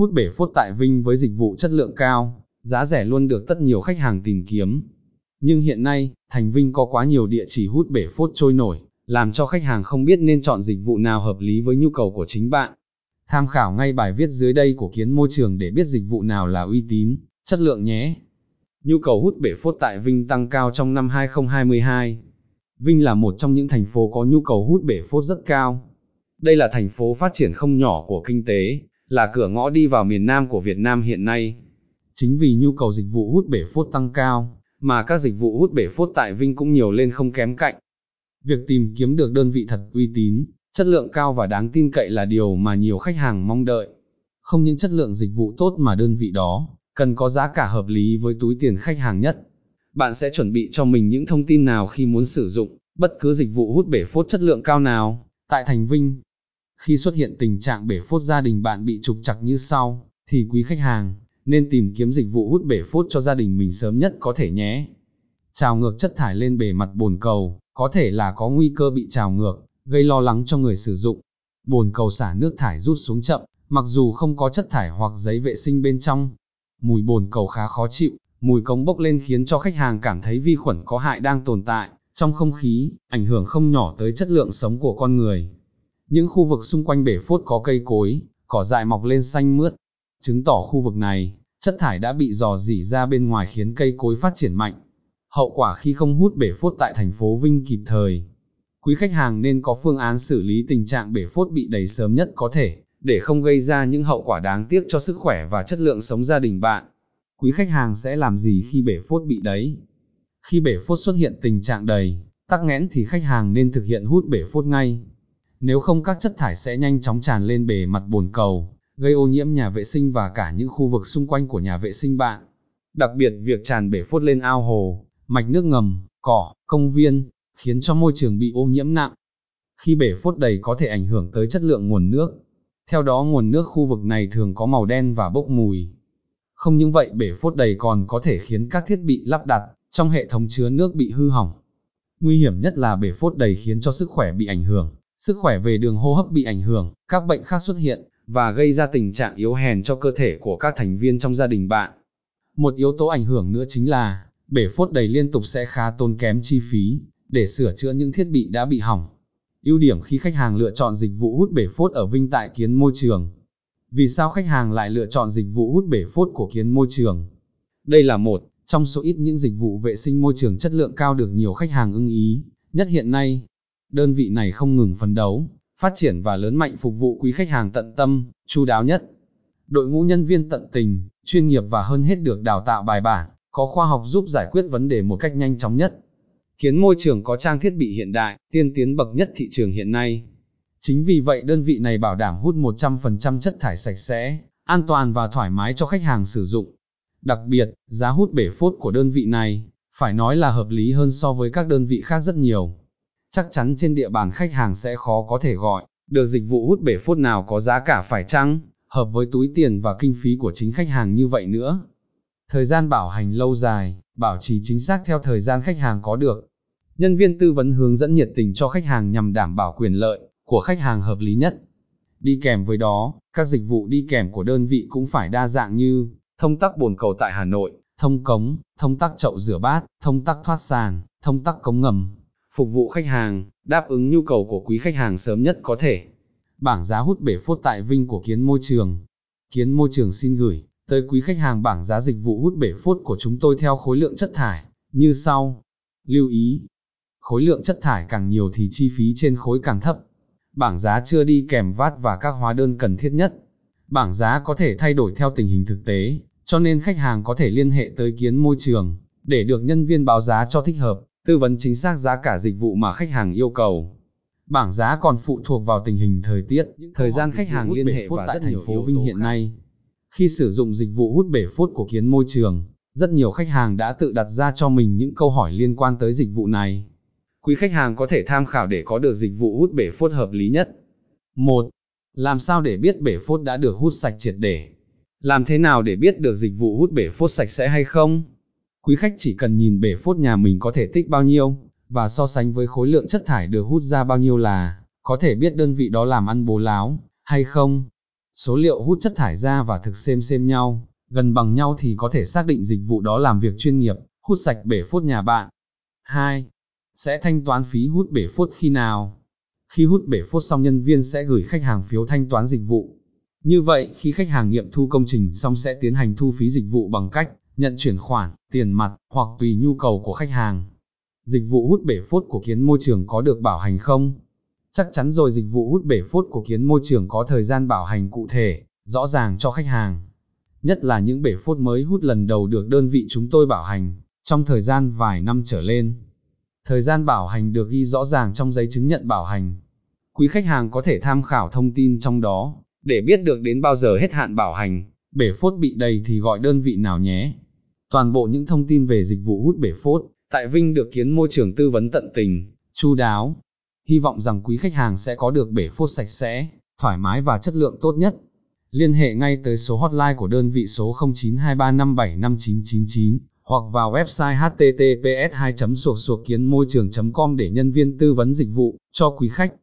Hút bể phốt tại Vinh với dịch vụ chất lượng cao, giá rẻ luôn được tất nhiều khách hàng tìm kiếm. Nhưng hiện nay, thành Vinh có quá nhiều địa chỉ hút bể phốt trôi nổi, làm cho khách hàng không biết nên chọn dịch vụ nào hợp lý với nhu cầu của chính bạn. Tham khảo ngay bài viết dưới đây của Kiến Môi Trường để biết dịch vụ nào là uy tín, chất lượng nhé. Nhu cầu hút bể phốt tại Vinh tăng cao trong năm 2022. Vinh là một trong những thành phố có nhu cầu hút bể phốt rất cao. Đây là thành phố phát triển không nhỏ của kinh tế, là cửa ngõ đi vào miền Nam của Việt Nam hiện nay. Chính vì nhu cầu dịch vụ hút bể phốt tăng cao, mà các dịch vụ hút bể phốt tại Vinh cũng nhiều lên không kém cạnh. Việc tìm kiếm được đơn vị thật uy tín, chất lượng cao và đáng tin cậy là điều mà nhiều khách hàng mong đợi. Không những chất lượng dịch vụ tốt mà đơn vị đó, cần có giá cả hợp lý với túi tiền khách hàng nhất. Bạn sẽ chuẩn bị cho mình những thông tin nào khi muốn sử dụng bất cứ dịch vụ hút bể phốt chất lượng cao nào, tại Thành Vinh. Khi xuất hiện tình trạng bể phốt gia đình bạn bị trục chặt như sau, thì quý khách hàng, nên tìm kiếm dịch vụ hút bể phốt cho gia đình mình sớm nhất có thể nhé. Trào ngược chất thải lên bề mặt bồn cầu, có thể là có nguy cơ bị trào ngược, gây lo lắng cho người sử dụng. Bồn cầu xả nước thải rút xuống chậm, mặc dù không có chất thải hoặc giấy vệ sinh bên trong. Mùi bồn cầu khá khó chịu, mùi cống bốc lên khiến cho khách hàng cảm thấy vi khuẩn có hại đang tồn tại trong không khí, ảnh hưởng không nhỏ tới chất lượng sống của con người. Những khu vực xung quanh bể phốt có cây cối, cỏ dại mọc lên xanh mướt, chứng tỏ khu vực này, chất thải đã bị dò dỉ ra bên ngoài khiến cây cối phát triển mạnh. Hậu quả khi không hút bể phốt tại thành phố Vinh kịp thời. Quý khách hàng nên có phương án xử lý tình trạng bể phốt bị đầy sớm nhất có thể, để không gây ra những hậu quả đáng tiếc cho sức khỏe và chất lượng sống gia đình bạn. Quý khách hàng sẽ làm gì khi bể phốt bị đấy? Khi bể phốt xuất hiện tình trạng đầy, tắc nghẽn thì khách hàng nên thực hiện hút bể phốt ngay. Nếu không các chất thải sẽ nhanh chóng tràn lên bề mặt bồn cầu, gây ô nhiễm nhà vệ sinh và cả những khu vực xung quanh của nhà vệ sinh bạn. Đặc biệt việc tràn bể phốt lên ao hồ, mạch nước ngầm, cỏ, công viên, khiến cho môi trường bị ô nhiễm nặng. Khi bể phốt đầy có thể ảnh hưởng tới chất lượng nguồn nước. Theo đó nguồn nước khu vực này thường có màu đen và bốc mùi. Không những vậy bể phốt đầy còn có thể khiến các thiết bị lắp đặt trong hệ thống chứa nước bị hư hỏng. Nguy hiểm nhất là bể phốt đầy khiến cho sức khỏe bị ảnh hưởng, sức khỏe về đường hô hấp bị ảnh hưởng, các bệnh khác xuất hiện, và gây ra tình trạng yếu hèn cho cơ thể của các thành viên trong gia đình bạn. Một yếu tố ảnh hưởng nữa chính là, bể phốt đầy liên tục sẽ khá tốn kém chi phí, để sửa chữa những thiết bị đã bị hỏng. ưu điểm khi khách hàng lựa chọn dịch vụ hút bể phốt ở Vinh tại Kiến Môi Trường. Vì sao khách hàng lại lựa chọn dịch vụ hút bể phốt của Kiến Môi Trường? Đây là một trong số ít những dịch vụ vệ sinh môi trường chất lượng cao được nhiều khách hàng ưng ý, nhất hiện nay. Đơn vị này không ngừng phấn đấu, phát triển và lớn mạnh phục vụ quý khách hàng tận tâm, chu đáo nhất. Đội ngũ nhân viên tận tình, chuyên nghiệp và hơn hết được đào tạo bài bản, có khoa học giúp giải quyết vấn đề một cách nhanh chóng nhất. Kiến môi trường có trang thiết bị hiện đại, tiên tiến bậc nhất thị trường hiện nay. Chính vì vậy đơn vị này bảo đảm hút 100% chất thải sạch sẽ, an toàn và thoải mái cho khách hàng sử dụng. Đặc biệt, giá hút bể phốt của đơn vị này, phải nói là hợp lý hơn so với các đơn vị khác rất nhiều. Chắc chắn trên địa bàn khách hàng sẽ khó có thể gọi, được dịch vụ hút bể phốt nào có giá cả phải chăng, hợp với túi tiền và kinh phí của chính khách hàng như vậy nữa. Thời gian bảo hành lâu dài, bảo trì chính xác theo thời gian khách hàng có được. Nhân viên tư vấn hướng dẫn nhiệt tình cho khách hàng nhằm đảm bảo quyền lợi của khách hàng hợp lý nhất. Đi kèm với đó, các dịch vụ đi kèm của đơn vị cũng phải đa dạng như thông tắc bồn cầu tại Hà Nội, thông cống, thông tắc chậu rửa bát, thông tắc thoát sàn, thông tắc cống ngầm, phục vụ khách hàng, đáp ứng nhu cầu của quý khách hàng sớm nhất có thể. Bảng giá hút bể phốt tại Vinh của Kiến Môi Trường Kiến Môi Trường xin gửi tới quý khách hàng bảng giá dịch vụ hút bể phốt của chúng tôi theo khối lượng chất thải, như sau. Lưu ý, khối lượng chất thải càng nhiều thì chi phí trên khối càng thấp. Bảng giá chưa đi kèm VAT và các hóa đơn cần thiết nhất. Bảng giá có thể thay đổi theo tình hình thực tế, cho nên khách hàng có thể liên hệ tới kiến môi trường, để được nhân viên báo giá cho thích hợp, tư vấn chính xác giá cả dịch vụ mà khách hàng yêu cầu. Bảng giá còn phụ thuộc vào tình hình thời tiết, thời gian khách hàng liên hệ và tại thành phố Vinh hiện nay. Khi sử dụng dịch vụ hút bể phốt của kiến môi trường, rất nhiều khách hàng đã tự đặt ra cho mình những câu hỏi liên quan tới dịch vụ này. Quý khách hàng có thể tham khảo để có được dịch vụ hút bể phốt hợp lý nhất. 1. Làm sao để biết bể phốt đã được hút sạch triệt để? Làm thế nào để biết được dịch vụ hút bể phốt sạch sẽ hay không? Quý khách chỉ cần nhìn bể phốt nhà mình có thể tích bao nhiêu, và so sánh với khối lượng chất thải được hút ra bao nhiêu là, có thể biết đơn vị đó làm ăn bố láo, hay không. số liệu hút chất thải ra và thực xem xem nhau, gần bằng nhau thì có thể xác định dịch vụ đó làm việc chuyên nghiệp, hút sạch bể phốt nhà bạn. 2. Sẽ thanh toán phí hút bể phốt khi nào? Khi hút bể phốt xong nhân viên sẽ gửi khách hàng phiếu thanh toán dịch vụ. Như vậy, khi khách hàng nghiệm thu công trình xong sẽ tiến hành thu phí dịch vụ bằng cách nhận chuyển khoản, tiền mặt, hoặc tùy nhu cầu của khách hàng. Dịch vụ hút bể phốt của kiến môi trường có được bảo hành không? Chắc chắn rồi dịch vụ hút bể phốt của kiến môi trường có thời gian bảo hành cụ thể, rõ ràng cho khách hàng. Nhất là những bể phốt mới hút lần đầu được đơn vị chúng tôi bảo hành, trong thời gian vài năm trở lên. Thời gian bảo hành được ghi rõ ràng trong giấy chứng nhận bảo hành. Quý khách hàng có thể tham khảo thông tin trong đó, để biết được đến bao giờ hết hạn bảo hành, bể phốt bị đầy thì gọi đơn vị nào nhé. Toàn bộ những thông tin về dịch vụ hút bể phốt, tại Vinh được kiến môi trường tư vấn tận tình, chu đáo. Hy vọng rằng quý khách hàng sẽ có được bể phốt sạch sẽ, thoải mái và chất lượng tốt nhất. Liên hệ ngay tới số hotline của đơn vị số 0923575999 hoặc vào website https 2 suộc suộc kiến môi trường com để nhân viên tư vấn dịch vụ cho quý khách.